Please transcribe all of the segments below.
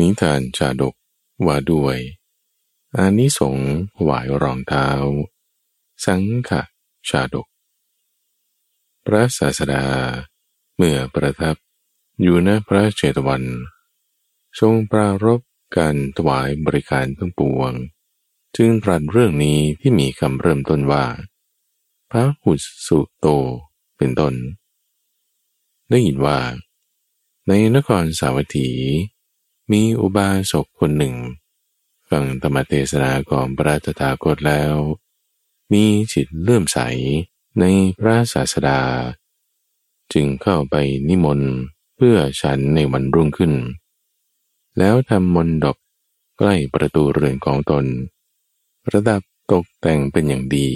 นิทานชาดกว่าด้วยอานิสงส์หวายรองเท้า สังขะชาดก พระศาสดา เมื่อประทับอยู่ณพระเจตวัน ทรงปรารบการถวายบริการทั้งปวง จึงตรัสเรื่องนี้ที่มีคำเริ่มต้นว่า พระหุสุโตเป็นต้น ได้ยินว่า ในนครสาวัตถี มีอุบาสกคนหนึ่ง ฟังธรรมเทศนาของพระตถาคตแล้ว มีจิตเลื่อมใสในพระศาสดา จึงเข้าไปนิมนต์เพื่อฉันในวันรุ่งขึ้น แล้วทำมนดบใกล้ประตูเรือนของตน ระดับตกแต่งเป็นอย่างดี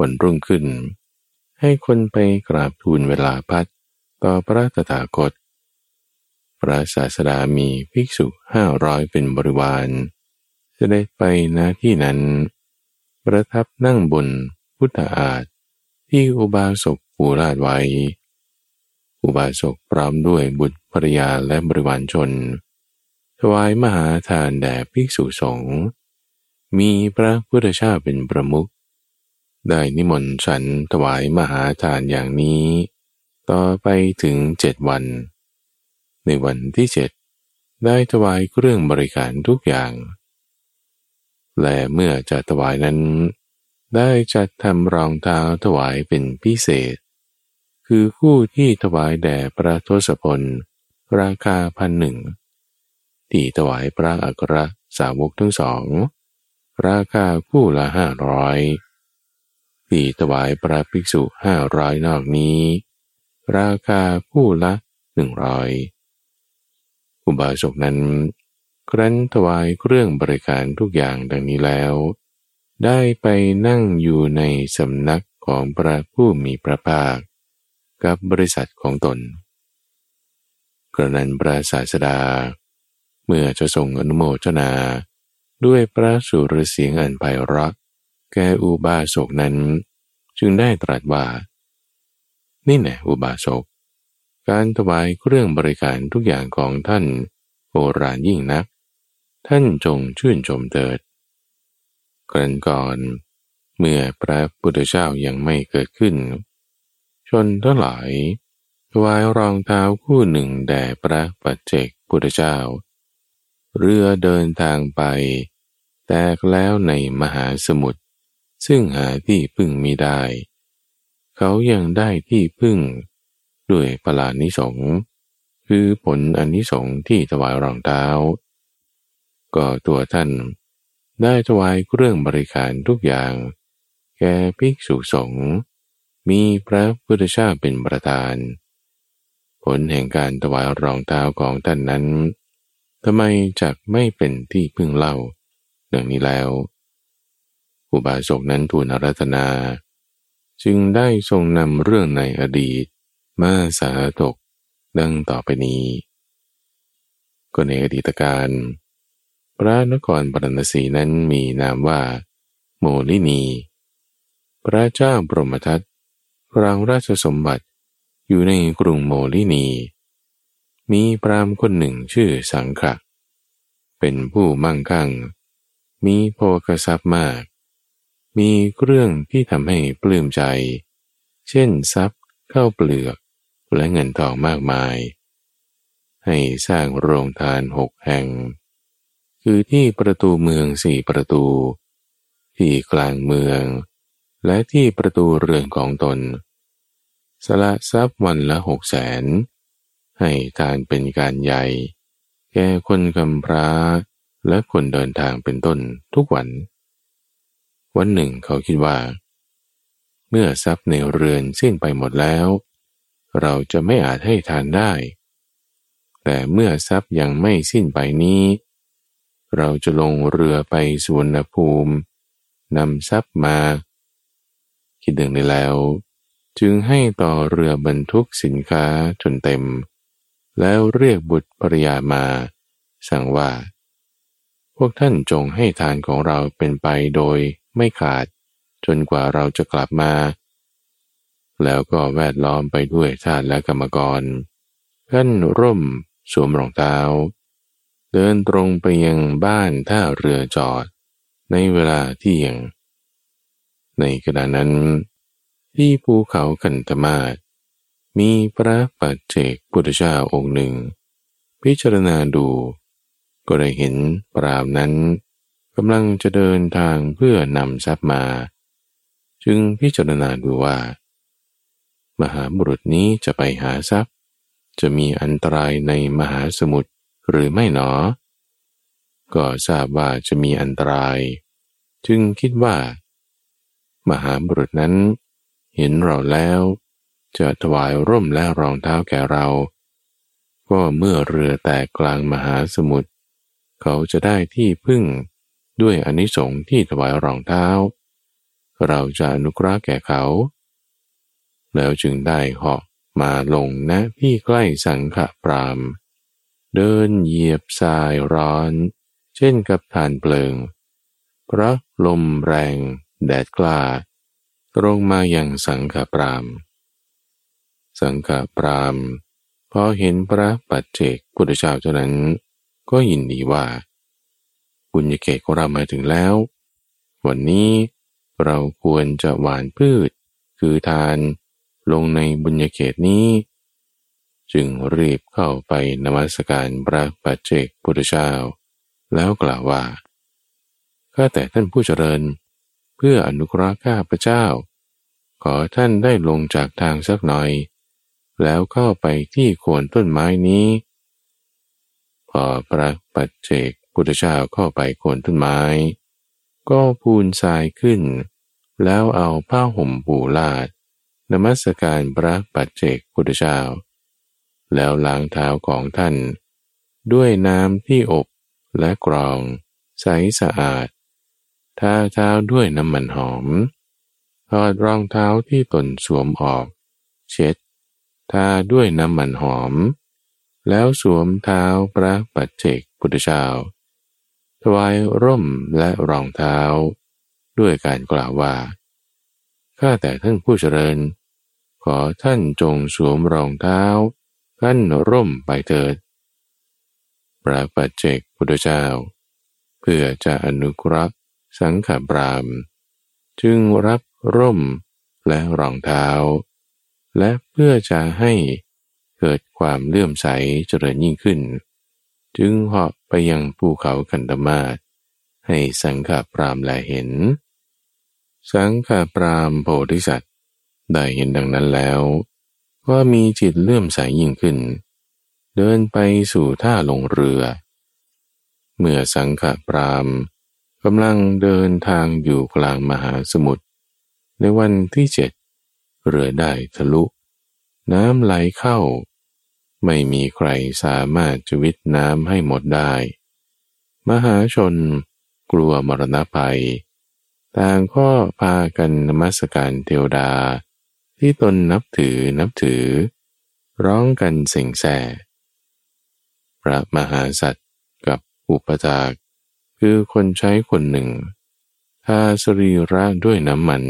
วันรุ่งขึ้น ให้คนไปกราบทูลเวลาพัดต่อพระตถาคต พระศาสดามีภิกษุห้าร้อยเป็นบริวารจะได้ไปณที่นั้น ประทับนั่งบนพุทธอาฏที่อุบาสกปูราดไว้ อุบาสกพร้อมด้วยบุตรภรยาและบริวารชน ถวายมหาทานแด่ภิกษุสงฆ์มีพระพุทธเจ้าเป็นประมุขได้นิมนต์ฉันถวายมหาทานอย่างนี้ ต่อไปถึงเจ็ดวัน ในวันที่เจ็ดได้ถวายเครื่องบริการทุกอย่าง และเมื่อจะถวายนั้น ได้จัดทำรองเท้าถวายเป็นพิเศษ คือคู่ที่ถวายแด่พระทศพล ราคาพันหนึ่งที่ถวายพระอัครสาวกทั้งสอง ราคาคู่ละห้าร้อยที่ถวายพระภิกษุห้าร้อยนอกนี้ ราคาคู่ละหนึ่งร้อย อุบาสกนั้น ครั้นถวายเครื่องบริการทุกอย่างดังนี้แล้ว ได้ไปนั่งอยู่ในสำนักของพระผู้มีพระภาค กับบริษัทของตน กระนั้นพระศาสดา เมื่อจะทรงอนุโมทนา ด้วยพระสุรเสียงอันไพเราะแก่อุบาสกนั้น จึงได้ตรัสว่า นี่แน่อุบาสก การถวายเครื่องบริการทุกอย่างของท่านโบราณยิ่งนัก ท่านจงชื่นชมเถิดกันก่อน เมื่อพระพุทธเจ้ายังไม่เกิดขึ้น ชนทั้งหลายถวายรองเท้าคู่หนึ่งแด่พระปัจเจกพุทธเจ้า เรือเดินทางไป แตกแล้วในมหาสมุทรซึ่งหาที่พึ่งมิได้ เขายังได้ที่พึ่ง ด้วยปลานิสงคือผลอนนิสงที่ถวายรองเท้า ก็ตัวท่านได้ถวายเครื่องบริการทุกอย่าง แก่ภิกษุสงฆ์มีพระพุทธเจ้าเป็นประธาน ผลแห่งการถวายรองเท้าของท่านนั้นทำไมจักไม่เป็นที่พึ่งเล่าดังนี้แล้ว อุบาสกนั้นทูลอารัธนา จึงได้ทรงนำเรื่องในอดีต มาสาตกดังต่อไปนี้ก็ในอดีตการ พระนครปรณสีนั้นมีนามว่า โมลินี พระเจ้าบรมทัตรางราชสมบัติอยู่ในกรุงโมลินี มีพรามคนหนึ่งชื่อสังขะเป็นผู้มั่งคั่ง มีโภคทรัพย์มาก มีเครื่องที่ทำให้ปลื้มใจ เช่นทรัพย์เข้าเปลือก และเงินทองมากมาย ให้สร้างโรงทานหกแห่ง คือที่ประตูเมืองสี่ประตู ที่กลางเมือง และที่ประตูเรือนของตน สละทรัพย์วันละหกแสน ให้ทานเป็นการใหญ่ แก่คนกำพร้า และคนเดินทางเป็นต้นทุกวัน วันหนึ่งเขาคิดว่า เมื่อทรัพย์ในเรือนสิ้นไปหมดแล้ว เราจะไม่อาจให้ทานได้ แต่เมื่อทรัพย์ยังไม่สิ้นไปนี้ เราจะลงเรือไปสวนภูมินำทรัพย์มา คิดดึงได้แล้ว จึงให้ต่อเรือบรรทุกสินค้าจนเต็ม แล้วเรียกบุตรภรยามา สั่งว่า พวกท่านจงให้ทานของเราเป็นไปโดยไม่ขาดจนกว่าเราจะกลับมา แล้วก็แวดล้อมไปด้วยทาสและกรรมกรท่านร่มสวมรองเท้า เดินตรงไปยังบ้านท่าเรือจอด ในเวลาเที่ยง ในขณะนั้น ที่ภูเขาคันธมาศมีพระปัจเจกพุทธเจ้าองค์หนึ่ง พิจารณาดู ก็ได้เห็นปรามนั้นกำลังจะเดินทางเพื่อนำทรัพย์มา จึงพิจารณาดูว่า มหาบุรุษนี้จะไปหาทรัพย์ จะมีอันตรายในมหาสมุทรหรือไม่หนอ ก็ทราบว่าจะมีอันตราย จึงคิดว่า มหาบุรุษนั้น เห็นเราแล้ว จะถวายร่มและรองเท้าแก่เรา ก็เมื่อเรือแตกกลางมหาสมุทรเขาจะได้ที่พึ่งด้วยอนิสงส์ที่ถวายรองเท้า เราจะอนุเคราะห์แก่เขา แล้วจึงได้เหาะมาลงณที่ใกล้สังฆปราม เดินเหยียบทรายร้อน เช่นกับฐานเปลิงเพราะลมแรง แดดกล้า ตรงมาอย่างสังฆปราม สังฆปรามพอเห็นพระปัจเจกพุทธเจ้าเท่านั้น ก็ยินดีว่าบุญญเกตของเรามาถึงแล้ว วันนี้เราควรจะหวานพืช คือทาน ลงในบุญญเกตนี้ จึงรีบเข้าไปนมัสการพระปัจเจกพุทธเจ้า แล้วกล่าวว่าข้าแต่ท่านผู้เจริญ เพื่ออนุเคราะห์ข้าพระเจ้า ขอท่านได้ลงจากทางสักหน่อย แล้วเข้าไปที่โคนต้นไม้นี้ พอพระปัจเจกพุทธเจ้าเข้าไปโคนต้นไม้ ก็พูนทรายขึ้น แล้วเอาผ้าห่มปูลาด นมัสการพระปัจเจกพุทธเจ้า แล้วล้างเท้าของท่าน ด้วยน้ำที่อบและกรอง ใสสะอาดทาเท้าด้วยน้ำมันหอมถอดรองเท้าที่ตนสวมออก เช็ดทาด้วยน้ำมันหอม แล้วสวมเท้าพระปัจเจกพุทธเจ้าถวายร่มและรองเท้า ด้วยการกล่าวว่า ข้าแต่ท่านผู้เจริญ ขอท่านจงสวมรองเท้าขั้นร่มไปเถิด พระปัจเจกพุทธเจ้า เพื่อจะอนุกรักสังขบรามจึงรับร่มและรองเท้า และเพื่อจะให้เกิดความเลื่อมใสเจริญยิ่งขึ้น จึงเหาะไปยังภูเขากันดมาศให้สังฆปรามแลเห็น สังฆปรามโพธิสัตว ได้เห็นดังนั้นแล้ว ก็มีจิตเลื่อมใสยยิ่งขึ้น เดินไปสู่ท่าลงเรือ เมื่อสังฆปรามกำลังเดินทางอยู่กลางมหาสมุทรในวันที่เจ็ดเรือได้ทะลุ น้ำไหลเข้า ไม่มีใครสามารถจะวิทน้ำให้หมดได้ มหาชนกลัวมรณะภัย ต่างก็พากันนมัสการเทวดา ที่ตนนับถือนับถือ ร้องกันเสียงแส พระมหาสัตว์กับอุปถากคือคนใช้คนหนึ่งทาสรีระด้วยน้ำมัน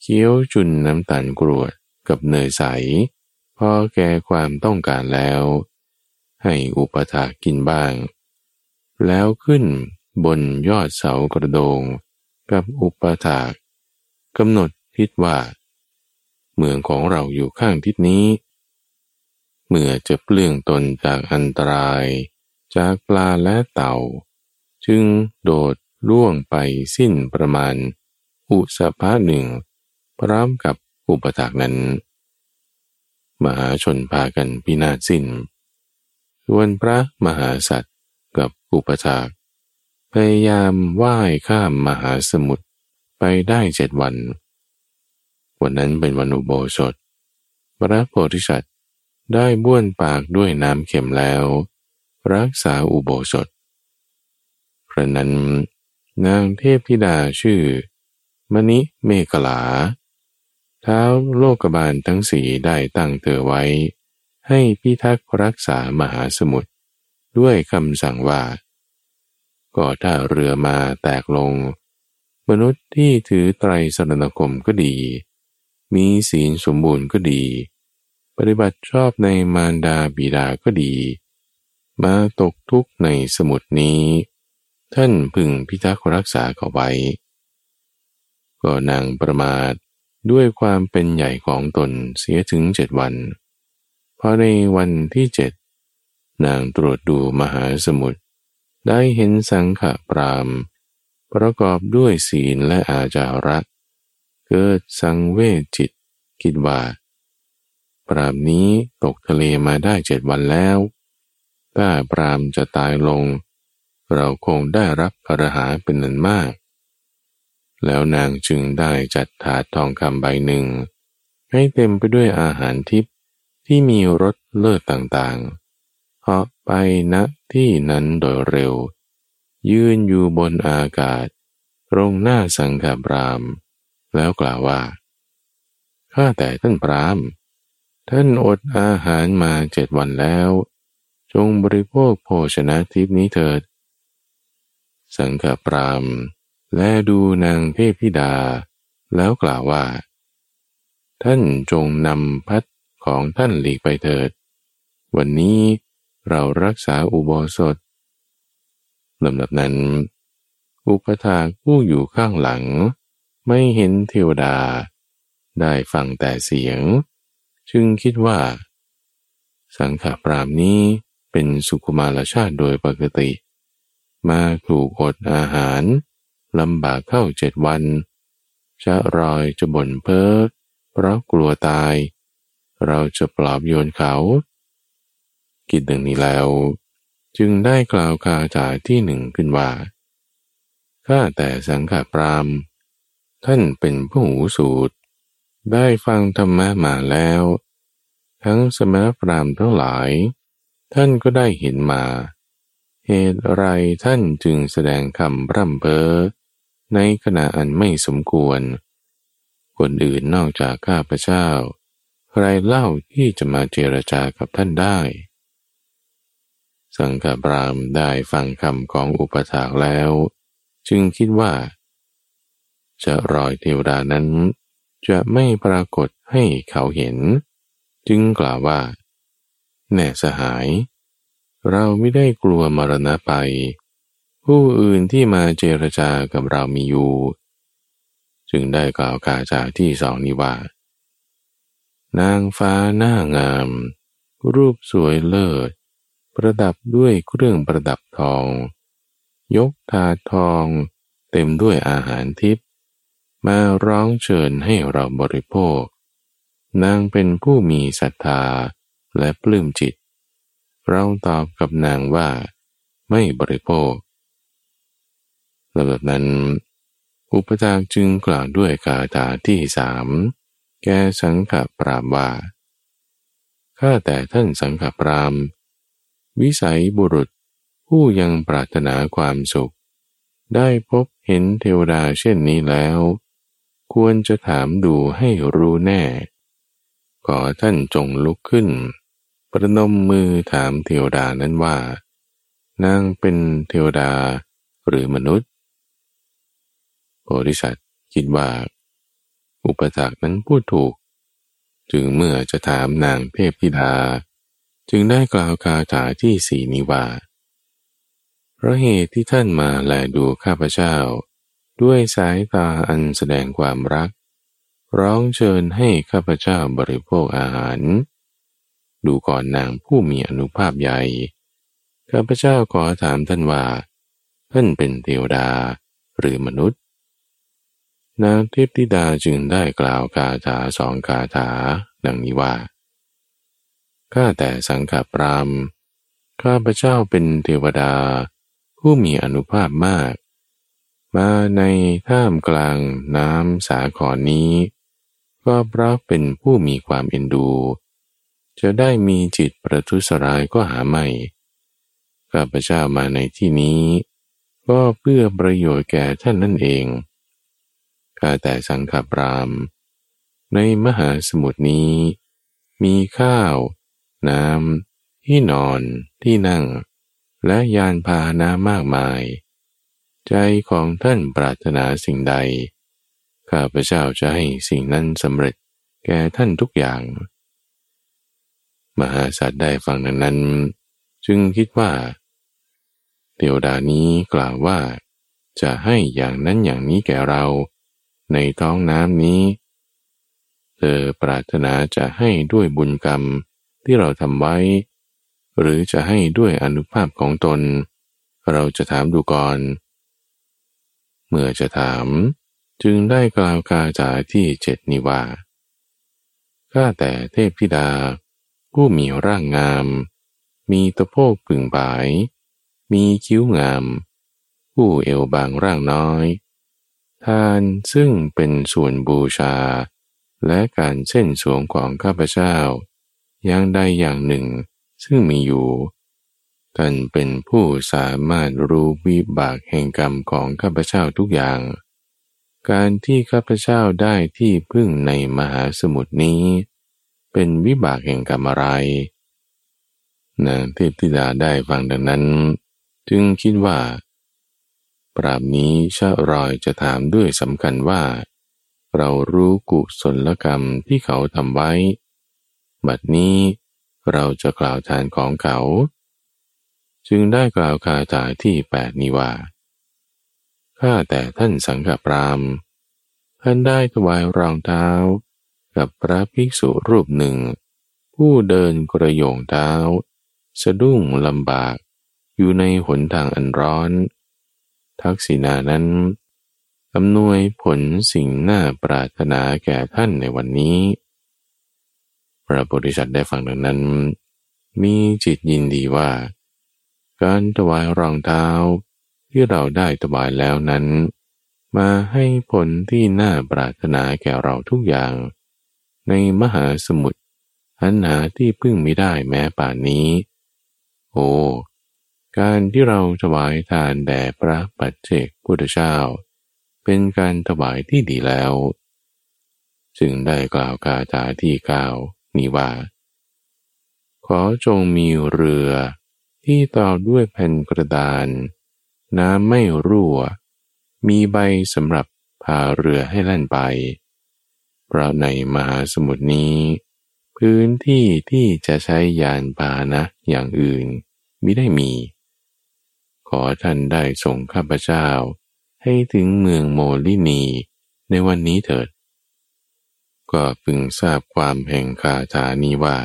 เคี้ยวจุนน้ำตาลกรวดกับเนยใส พอแก่ความต้องการแล้ว ให้อุปถากินบ้าง แล้วขึ้นบนยอดเสากระโดง กับอุปถากกำหนดทิศว่า เมืองของเราอยู่ข้างทิศนี้ เมื่อจะเปลื่องตนจากอันตราย จากปลาและเต่า จึงโดดล่วงไปสิ้นประมาณ อุสภาหนึ่ง พร้อมกับอุปถากนั้น มหาชนพากันพินาศสิ้นส่วนพระมหาสัตว์กับอุปถากพยายามว่ายข้ามมหาสมุทรไปได้เจ็ดวัน วันนั้นเป็นวันอุโบสถ พระโพธิสัตว์ได้บ้วนปากด้วยน้ำเข็มแล้ว รักษาอุโบสถ พระนั้นนางเทพธิดาชื่อ มณิเมกลา ท้าโลกบาลทั้งสี่ได้ตั้งเธอไว้ ให้พิทักษ์รักษามหาสมุทรด้วยคำสั่งว่า ก็ถ้าเรือมาแตกลง มนุษย์ที่ถือไตรสรณคมก็ดี มีศีลสมบูรณ์ก็ดี ปฏิบัติชอบในมารดาบิดาก็ดี มาตกทุกข์ในสมุดนี้ ท่านพึงพิทักษ์รักษาเขาไว้ ก็นางประมาทด้วยความเป็นใหญ่ของตนเสียถึงเจ็ดวันพอในวันที่เจ็ดนางตรวจดูมหาสมุทรได้เห็นสังขปราม ประกอบด้วยศีลและอาจาระเเกิดสังเวชจิต คิดว่า ปรามนี้ตกทะเลมาได้เจ็ดวันแล้ว ถ้าปรามจะตายลง เราคงได้รับพระหาเป็นนันมาก แล้วนางจึงได้จัดถาดทองคำใบหนึ่ง ให้เต็มไปด้วยอาหารทิพย์ที่มีรสเลิศต่างๆเหาะไปณที่นั้นโดยเร็ว ยืนอยู่บนอากาศ ตรงหน้าสังฆปราม แล้วกล่าวว่า ข้าแต่ท่านปรามท่านอดอาหารมาเจ็ดวันแล้ว จงบริโภคโภชนะทิพนี้เถิด สังฆปรามและดูนางเทพธิดา แล้วกล่าวว่า ท่านจงนำพัดของท่านหลีกไปเถิด วันนี้เรารักษาอุโบสถลำดับนั้น อุปถาผู้อยู่ข้างหลัง ไม่เห็นเทวดา ได้ฟังแต่เสียง จึงคิดว่า สังขปรามนี้เป็นสุขุมารชาติโดยปกติ มาถูกอดอาหารลำบากเข้าเจ็ดวัน จะรอยจะบ่นเพ้อเพราะกลัวตาย เราจะปลอบโยนเขา กิจดังนี้แล้ว จึงได้กล่าวคาถาที่หนึ่งขึ้นว่าข้าแต่สังฆปราม ท่านเป็นผู้หูสูตร ได้ฟังธรรมะมาแล้ว ทั้งสมณพราหมณ์ทั้งหลาย ท่านก็ได้เห็นมา เหตุไรท่านจึงแสดงคำร่ำเพ้อในขณะอันไม่สมควร คนอื่นนอกจากข้าพเจ้า ใครเล่าที่จะมาเจรจากับท่านได้ สังฆปรามได้ฟังคำของอุปถากแล้ว จึงคิดว่า จะรอยเทวดานั้น จะไม่ปรากฏให้เขาเห็น จึงกล่าวว่า แน่สหาย เราไม่ได้กลัวมรณะไป ผู้อื่นที่มาเจรจากับเรามีอยู่ จึงได้กล่าวกาจาที่สองนี้ว่า นางฟ้าหน้างาม รูปสวยเลิศ ประดับด้วยเครื่องประดับทอง ยกถาดทองเต็มด้วยอาหารทิพย์ มาร้องเชิญให้เราบริโภค นางเป็นผู้มีศรัทธาและปลื้มจิต เราตอบกับนางว่า ไม่บริโภคลำดับนั้น อุปจากจึงกล่าวด้วยคาถาที่สามแกสังขปรามว่าข้าแต่ท่านสังขปราม วิสัยบุรุษผู้ยังปรารถนาความสุข ได้พบเห็นเทวดาเช่นนี้แล้ว ควรจะถามดูให้รู้แน่ ขอท่านจงลุกขึ้น ประนมมือถามเทวดานั้นว่า นางเป็นเทวดาหรือมนุษย์โพธิสัตว์คิดว่า อุปถากนั้นพูดถูก จึงเมื่อจะถามนางเทพธิดา จึงได้กล่าวคาถาที่สี่นี้ว่าเพราะเหตุที่ท่านมาแลดูข้าพเจ้า ด้วยสายตาอันแสดงความรัก ร้องเชิญให้ข้าพเจ้าบริโภคอาหาร ดูก่อนนางผู้มีอนุภาพใหญ่ ข้าพเจ้าขอถามท่านว่า ท่านเป็นเทวดาหรือมนุษย์ นางเทพธิดาจึงได้กล่าวคาถาสองคาถาดังนี้ว่า ข้าแต่สังฆปรามข้าพเจ้าเป็นเทวดา ผู้มีอนุภาพมาก มาในท่ามกลางน้ำสาขอนนี้ ก็เพราะเป็นผู้มีความเอ็นดู จะได้มีจิตประทุษร้ายก็หาไม่ ข้าพเจ้ามาในที่นี้ ก็เพื่อประโยชน์แก่ท่านนั่นเอง ข้าแต่สังฆปรามในมหาสมุทรนี้ มีข้าว น้ำที่นอนที่นั่ง และยานพาหนะมากมาย ใจของท่านปรารถนาสิ่งใด ข้าพเจ้าจะให้สิ่งนั้นสำเร็จแก่ท่านทุกอย่าง มหาสัตว์ได้ฟังนั้นจจึงคิดว่า เทวดานี้กล่าวว่า จะให้อย่างนั้นอย่างนี้แก่เรา ในท้องน้ำนี้ เธอปรารถนาจะให้ด้วยบุญกรรมที่เราทำไว้ หรือจะให้ด้วยอนุภาพของตน เราจะถามดูก่อน เมื่อจะถาม จึงได้กล่าวกาจาที่เจ็ดนิว่าข้าแต่เทพธิดา ผู้มีร่างงาม มีตะโพกปึงบาย มีคิ้วงาม ผู้เอวบางร่างน้อย ทานซึ่งเป็นส่วนบูชา และการเส้นสวงของข้าพเจ้าอย่างใดอย่างหนึ่ง ซึ่งมีอยู่ ท่านเป็นผู้สามารถรู้วิบากแห่งกรรมของข้าพเจ้าทุกอย่าง การที่ข้าพเจ้าได้ที่พึ่งในมหาสมุทรนี้ เป็นวิบากแห่งกรรมอะไร นางเทพธิดาได้ฟังดังนั้น จึงคิดว่า ปราบนี้ชะรอยจะถามด้วยสำคัญว่า เรารู้กุศลกรรมที่เขาทำไว้ บัดนี้เราจะกล่าวทานของเขา จึงได้กล่าวคาถาที่แปดนี้ว่า ข้าแต่ท่านสังฆปรามท่านได้ถวายรองเท้า กับพระภิกษุรูปหนึ่ง ผู้เดินกระโยงเท้า สะดุ้งลำบากอยู่ในหนทางอันร้อน ทักษิณานั้นอำนวยผลสิ่งน่าปรารถนาแก่ท่านในวันนี้ พระบริษัทได้ฟังดังนั้น มีจิตยินดีว่า การถวายรองเท้าที่เราได้ถวายแล้วนั้น มาให้ผลที่น่าปรารถนาแก่เราทุกอย่าง ในมหาสมุทรอันหาที่พึ่งไม่ได้แม้ป่านนี้ โอ้การที่เราถวายทานแด่พระปัจเจกพุทธเจ้า เป็นการถวายที่ดีแล้ว จึงได้กล่าวกาถาที่กล่าวนี้ว่า ขอจงมีเรือ ที่ต่อด้วยแผ่นกระดาน น้ำไม่รั่ว มีใบสำหรับพาเรือให้แล่นไป เพราะในมหาสมุทรนี้ พื้นที่ที่จะใช้ยานพาหนะอย่างอื่นมิได้มี ขอท่านได้ส่งข้าพเจ้า ให้ถึงเมืองโมลินีในวันนี้เถิด ก็พึงทราบความแห่งคาถานี้ว่า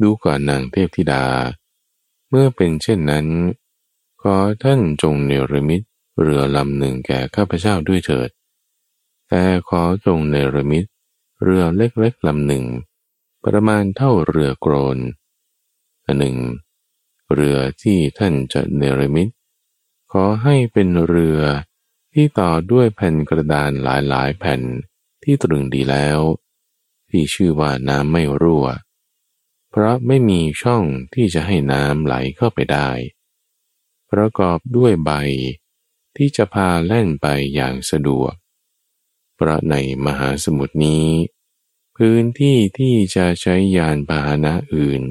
ดูก่อนนางเทพธิดา เมื่อเป็นเช่นนั้น ขอท่านจงเนรมิตเรือลำหนึ่งแก่ข้าพเจ้าด้วยเถิด แต่ขอจงเนรมิตเรือเล็กๆลำหนึ่ง ประมาณเท่าเรือโกรนอันหนึ่ง เรือที่ท่านจะเนรมิต ขอให้เป็นเรือที่ต่อด้วยแผ่นกระดานหลายๆ แผ่นที่ตรึงดีแล้ว ที่ชื่อว่าน้ำไม่รั่ว เพราะไม่มีช่องที่จะให้น้ำไหลเข้าไปได้ ประกอบด้วยใบที่จะพาแล่นไปอย่างสะดวก เพราะในมหาสมุทรนี้ พื้นที่ที่จะใช้ยานพาหนะอื่น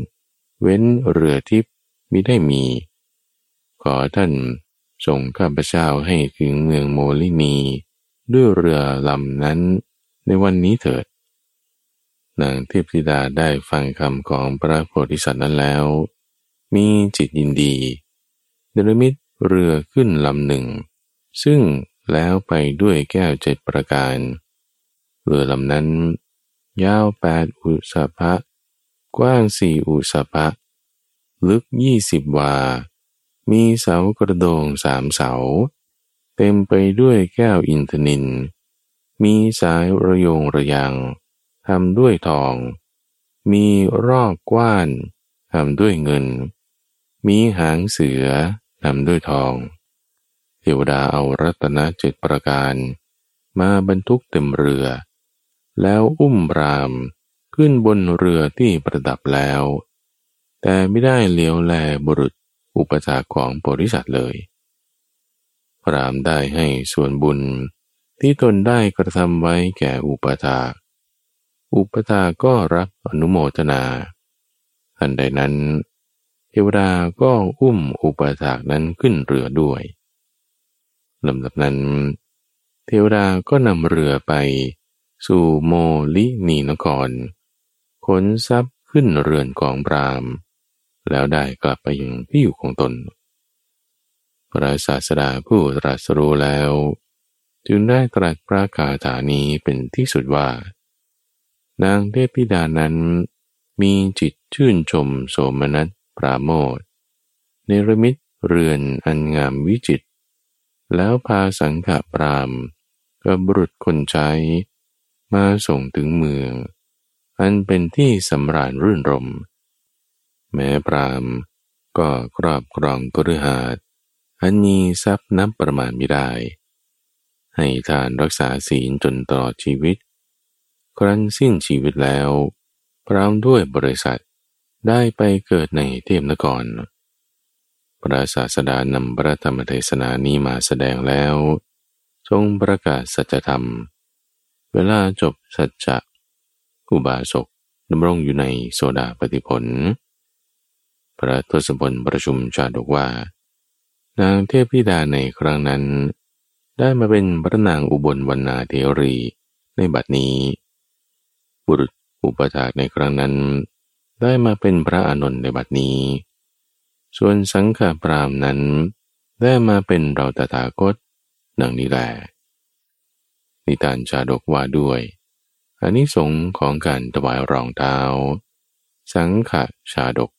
เว้นเรือทิพย์มิได้มี ขอท่านส่งข้าพเจ้าให้ถึงเมืองโมลินี ด้วยเรือลำนั้นในวันนี้เถิด นางเทพธิดาได้ฟังคำของพระโพธิสัตว์นั้นแล้ว มีจิตยินดีเนรมิตเรือขึ้นลำหนึ่ง ซึ่งแล้วไปด้วยแก้วเจ็ดประการ เรือลำนั้น ยาวแปดอุสภะกว้างสี่อุสภะลึกยี่สิบวา มีเสากระโดงสามเสา เต็มไปด้วยแก้วอินทนิน มีสายระยงระยัง ทำด้วยทอง มีรอบกว้านทำด้วยเงิน มีหางเสือนำด้วยทอง เทวดาเอารัตนเจ็ดประการ มาบรรทุกเต็มเรือ แล้วอุ้มรามขึ้นบนเรือที่ประดับแล้ว แต่ไม่ได้เลี้ยวแลบุรุษอุปถาของบริษัทเลย พรามได้ให้ส่วนบุญที่ตนได้กระทำไว้แก่อุปถา อุปถาก็รับอนุโมทนาทันใดนั้น เทวดาก็อุ้มอุปถากนั้นขึ้นเรือด้วยลำดับนั้น เทวดาก็นำเรือไป สู่โมลินีนครขนทรัพย์ขึ้นเรือนของปรามแล้วได้กลับไปยังที่อยู่ของตน พระศาสดาผู้ตรัสรู้แล้ว จึงได้ตรัสพระคาถานี้เป็นที่สุดว่า นางเทพธิดานั้น มีจิตชื่นชมโสมนัสปราโมทเนรมิตเรือนอันงามวิจิต แล้วพาสังฆปรามกับบุรุษคนใช้ มาส่งถึงเมือง อันเป็นที่สำราญรื่นรม แม้ปรามก็ครอบครองกฤหาสอันมีทรัพย์นับประมาณไม่ได้ ให้ทานรักษาศีลจนตลอดชีวิต ครั้นสิ้นชีวิตแล้ว พร้อมด้วยบริษัทได้ไปเกิดในเทพนครพระศาสดานำพระธรรมเทศนานี้มาแสดงแล้ว ทรงประกาศสัจธรรม เวลาจบสัจจะอุบาสกดำรงอยู่ในโซดาปฏิผล พระทศพลประชุมชาดกว่า นางเทพธิดาในครั้งนั้น ได้มาเป็นพระนางอุบลวรรณาเทรีในบัดนี้ บุรุษอุปถากในครั้งนั้น ได้มาเป็นพระอานนท์ในบัดนี้ ส่วนสังฆปรามนั้น ได้มาเป็นเราตถาคตดังนี้แหละนิทานชาดกว่าด้วยอันนี้สงของการถวายรองเท้า สังฆชาดก